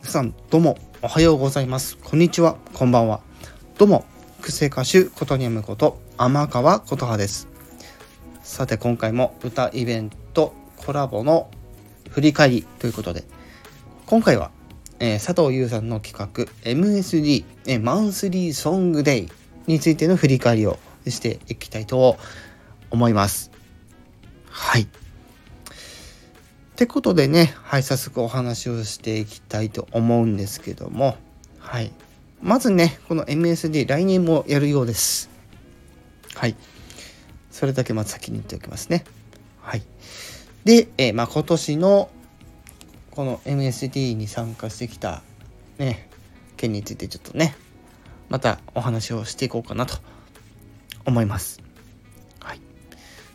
皆さんどうもおはようございます。こんにちは。こんばんは。どうも癖歌手ことにゃむこと天川琴葉です。さて今回も歌イベントコラボの振り返りということで今回は、えー、佐藤優さんの企画 MSD、えー、マンスリーソングデイについての振り返りをしていきたいと思います。はい。ってことでね、はい、早速お話をしていきたいと思うんですけども、はい。まずね、この MSD 来年もやるようです。はい。それだけまず先に言っておきますね。はい。で、えー、まあ、今年のこの MSD に参加してきたね、件についてちょっとね、またお話をしていこうかなと思います。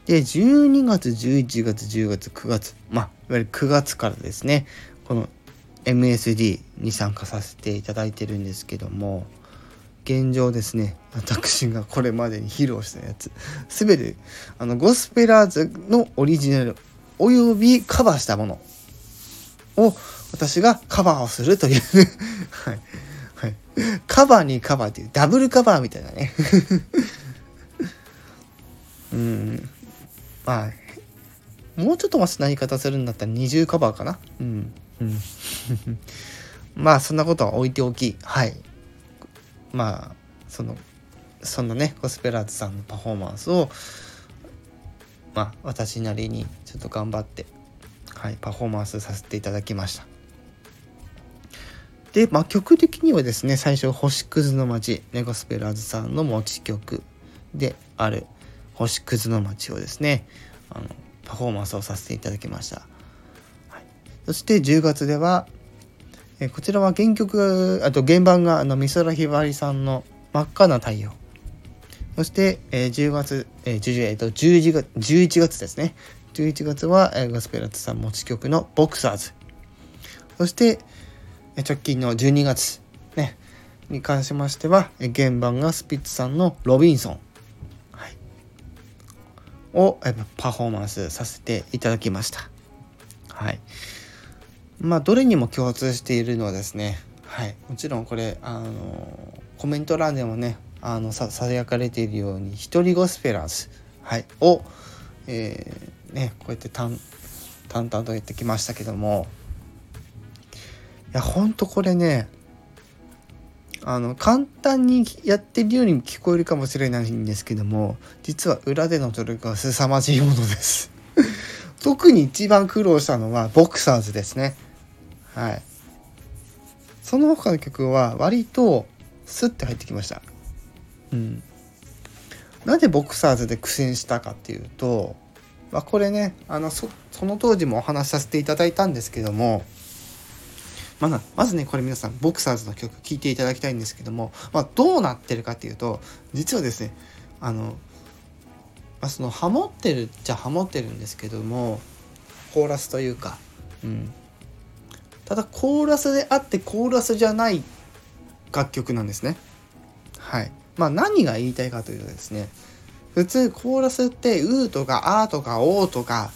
で、12月、11月、10月、9月、まあ、いわゆる9月からですね、この MSD に参加させていただいてるんですけども、現状ですね、私がこれまでに披露したやつ、すべて、あの、ゴスペラーズのオリジナル、およびカバーしたものを、私がカバーをするというはい。はい。カバーにカバーっていう、ダブルカバーみたいなね うん。まあ、もうちょっとマシな言い方するんだったら二重カバーかな。うん。うん。まあ、そんなことは置いておき、はい。まあ、その、そんなね、ゴスペラーズさんのパフォーマンスを、まあ、私なりにちょっと頑張って、はい、パフォーマンスさせていただきました。で、まあ、曲的にはですね、最初、星屑の街、ネゴスペラーズさんの持ち曲である、星屑の街をですねあのパフォーマンスをさせていただきました、はい、そして10月ではえこちらは原曲あと原版があの美空ひばりさんの「真っ赤な太陽」そして、えー、10月、えー10えー、と11月11月ですね。11月は、えー、ゴスペラッツさん持ち曲の「ボクサーズ」そして、え直近の12月ねに関しましては原版がスピッツさんの「ロビンソン」をパフォーマンスさせていただきました。はい。まあ、どれにも共通しているのはですね、はい。もちろんこれ、あの、コメント欄でもね、あの、ささやかれているように、一人ゴスペラーズ、はい、を、えー、ね、こうやって淡々と言ってきましたけども、いや、ほんとこれね、あの簡単にやってるように聞こえるかもしれないんですけども実は裏での努力は凄まじいものです。特に一番苦労したのはボクサーズですね。はい。その他の曲は割とスッて入ってきました。うん。なぜボクサーズで苦戦したかっていうと、まあ、これねあのその当時もお話しさせていただいたんですけどもまだまずねこれ皆さんボクサーズの曲聴いていただきたいんですけども、まあ、どうなってるかっていうと実はですねあの、まあ、そのハモってるじゃハモってるんですけどもコーラスというか、うん、ただコーラスであってコーラスじゃない楽曲なんですね。はい。まあ何が言いたいかというとですね普通コーラスって「う」とか「あ」とか「お」とか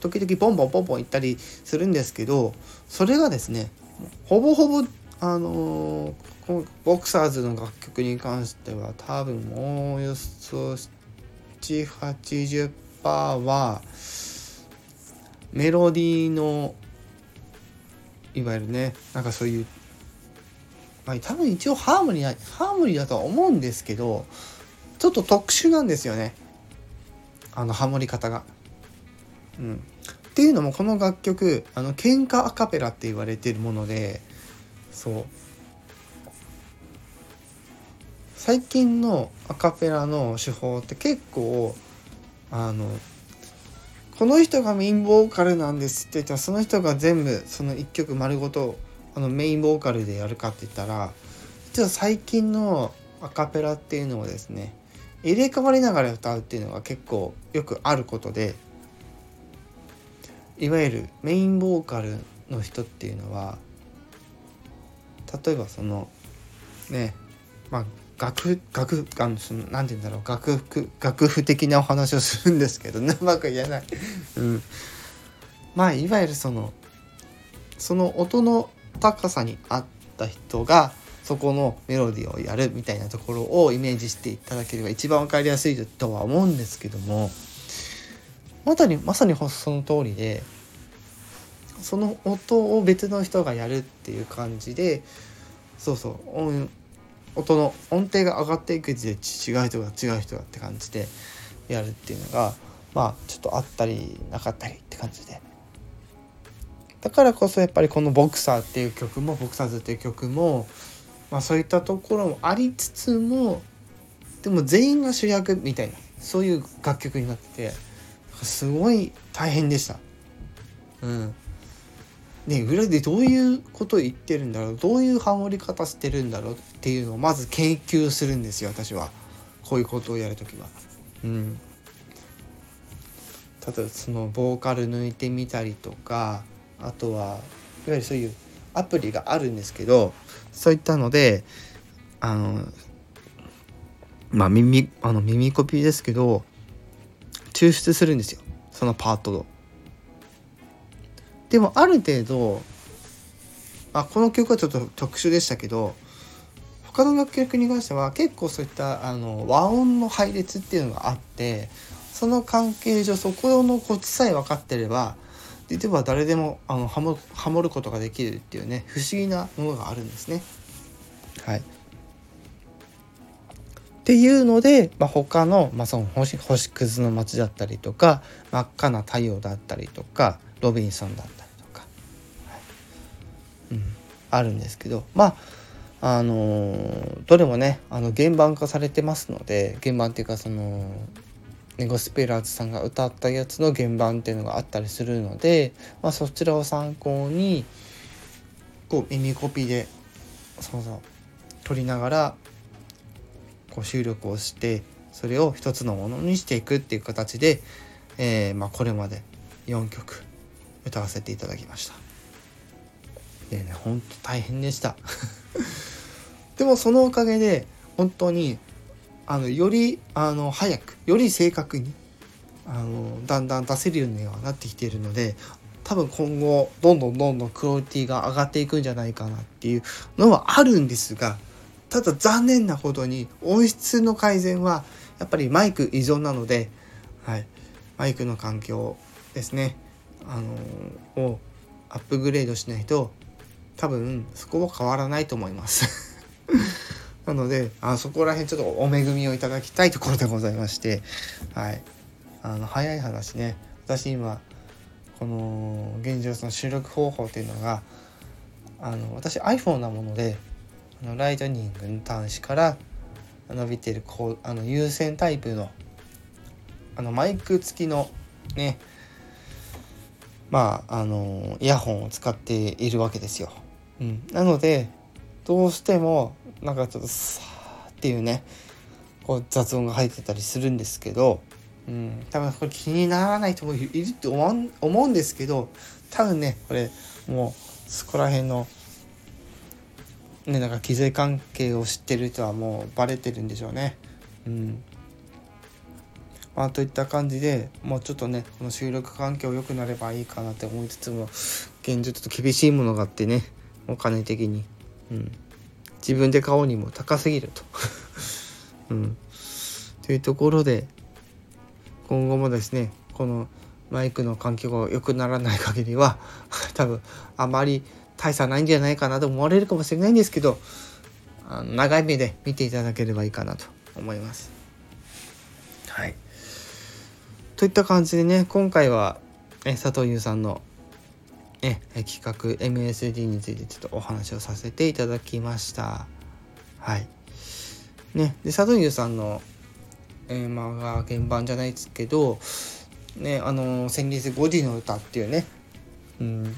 時々ボンボンボンボン言ったりするんですけどそれがですねほぼほぼあのー、ボクサーズの楽曲に関しては多分もうおよそ780%はメロディーのいわゆるねなんかそういう、まあ、多分一応ハーモニーハーモニーだとは思うんですけどちょっと特殊なんですよねあのハモり方が。うん、っていうのもこの楽曲あの喧嘩アカペラって言われてるものでそう。最近のアカペラの手法って結構あのこの人がメインボーカルなんですって言ったらその人が全部その1曲丸ごとあのメインボーカルでやるかって言ったら実は最近のアカペラっていうのはですね入れ替わりながら歌うっていうのが結構よくあることでいわゆるメインボーカルの人っていうのは例えばそのねまあ楽楽あのそのなんて言うんだろう楽譜楽譜的なお話をするんですけどね うまく言えない、うん、まあいわゆるそのその音の高さにあった人がそこのメロディーをやるみたいなところをイメージしていただければ一番分かりやすいとは思うんですけどもまさにまさにその通りでその音を別の人がやるっていう感じでそうそう音音の音程が上がっていくで違う人が違う人がって感じでやるっていうのがまあちょっとあったりなかったりって感じで。だからこそやっぱりこの「ボクサー」っていう曲も「ボクサーズ」っていう曲も、まあ、そういったところもありつつもでも全員が主役みたいなそういう楽曲になってて。すごい大変でした。うんね、裏でどういうことを言ってるんだろうどういうハモり方してるんだろうっていうのをまず研究するんですよ私はこういうことをやるときは。うん、例えばそのボーカル抜いてみたりとかあとはいわゆるそういうアプリがあるんですけどそういったのであのまあ耳あの耳コピーですけど抽出するんですよそのパートを。でもある程度あこの曲はちょっと特殊でしたけど他の楽曲に関しては結構そういったあの和音の配列っていうのがあってその関係上そこのコツさえ分かってれば実は誰でもあのハモハモることができるっていうね不思議なものがあるんですね。はい、っていうので、まあ、他の,、まあその星星屑の街だったりとか真っ赤な太陽だったりとかロビンソンだったりとか、はい。うん、あるんですけどまああのー、どれもねあの原版化されてますので原版っていうかそのね、ゴスペラーズさんが歌ったやつの原版っていうのがあったりするので、まあ、そちらを参考にこう耳コピーでそうそう取りながらこう収録をしてそれを一つのものにしていくっていう形で、えー、まあ、これまで4曲歌わせていただきました。でねほんと大変でした でもそのおかげで本当にあのよりあの早くより正確にあのだんだん出せるようにはなってきているので多分今後どんどんどんどんクオリティが上がっていくんじゃないかなっていうのはあるんですがただ残念なほどに音質の改善はやっぱりマイク依存なので、はい、マイクの環境ですね。あのをアップグレードしないと多分そこは変わらないと思います。なのであそこら辺ちょっとお恵みをいただきたいところでございましてはい。あの早い話ね。私今この現状その収録方法っていうのがあの私 iPhone なものであのライトニングの端子から伸びてるこうあの有線タイプのあのマイク付きのねまああのイヤホンを使っているわけですよ。うん、なのでどうしてもなんかちょっとさーっていうねこう雑音が入ってたりするんですけど、うん、多分これ気にならない人もいるって思うんですけど多分ねこれもうそこら辺のねなんか機材関係を知ってる人はもうバレてるんでしょうね。うんまあ、といった感じでもうちょっとねこの収録環境良くなればいいかなって思いつつも現状ちょっと厳しいものがあってねお金的に。うん自分で買おうにも高すぎると うん。というところで今後もですねこのマイクの環境が良くならない限りは多分あまり大差ないんじゃないかなと思われるかもしれないんですけどあの長い目で見ていただければいいかなと思います。はい。といった感じでね今回はえ佐藤優さんのね、企画 MSD についてちょっとお話をさせていただきました。はい。ね、で佐藤優さんの、えー、まあ原版じゃないですけど、ね、あの先日「5時の歌」っていうね、うん、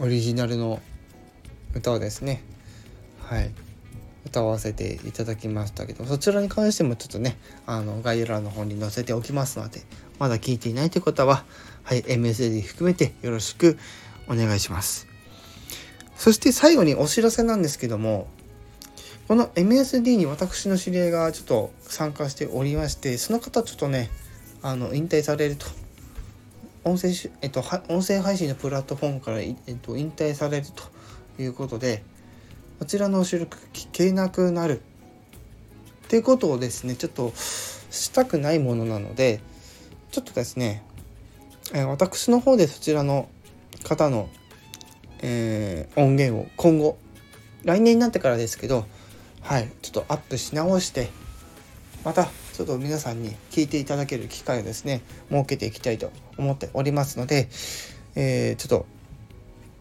オリジナルの歌をですね、はい、歌わせていただきましたけどそちらに関してもちょっとねあの概要欄の方に載せておきますのでまだ聞いていないという方は、はい、MSD 含めてよろしくお願いします。そして最後にお知らせなんですけども、この MSD に私の知り合いがちょっと参加しておりまして、その方ちょっとね、あの、引退されると。音声、えっと、音声配信のプラットフォームから、えっと、引退されるということでこちらの収録聞けなくなる。っていうことをですねちょっとしたくないものなのでちょっとですね、え私の方でそちらの方の、えー、音源を今後来年になってからですけどはいちょっとアップし直してまたちょっと皆さんに聞いていただける機会をですね設けていきたいと思っておりますので、えー、ちょっと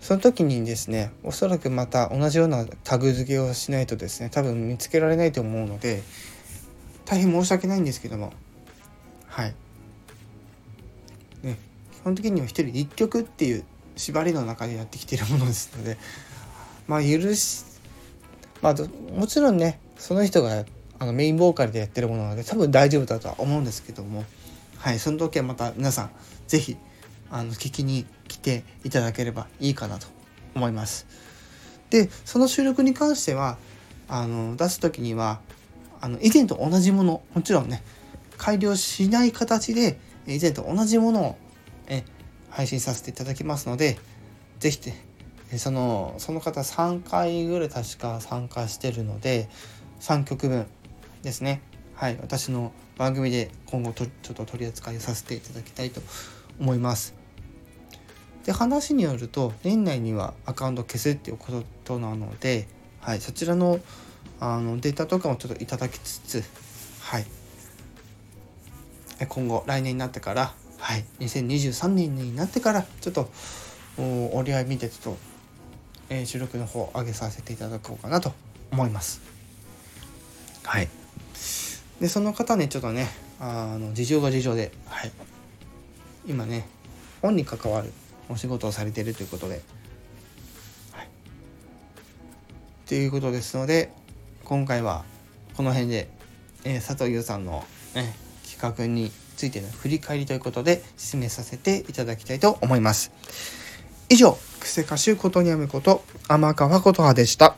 その時にですねおそらくまた同じようなタグ付けをしないとですね多分見つけられないと思うので大変申し訳ないんですけどもはい。ね基本的には一人一曲っていう縛りの中でやってきているものですのでまあ許しまあもちろんねその人があのメインボーカルでやってるものなので多分大丈夫だとは思うんですけどもはいその時はまた皆さん是非あの聞きに来ていただければいいかなと思います。でその収録に関してはあの出す時にはあの以前と同じものもちろんね改良しない形で以前と同じものをえ配信させていただきますので是非そのその方3回ぐらい確か参加してるので3曲分ですねはい私の番組で今後とちょっと取り扱いさせていただきたいと思いますで話によると年内にはアカウント消すっていうことなので、はい、そちらのあのデータとかもちょっといただきつつ、はい、今後来年になってから、はい、2023年になってからちょっと折り合い見てちょっと、えー、収録の方上げさせていただこうかなと思います。はい。でその方ねちょっとねあの事情が事情で、はい、今ね本に関わるお仕事をされているということで。はい、ということですので今回はこの辺で、えー、佐藤優さんの、ね、企画についての振り返りということで進めさせていただきたいと思います。以上、クセ歌手ことにゃむこと天川琴葉でした。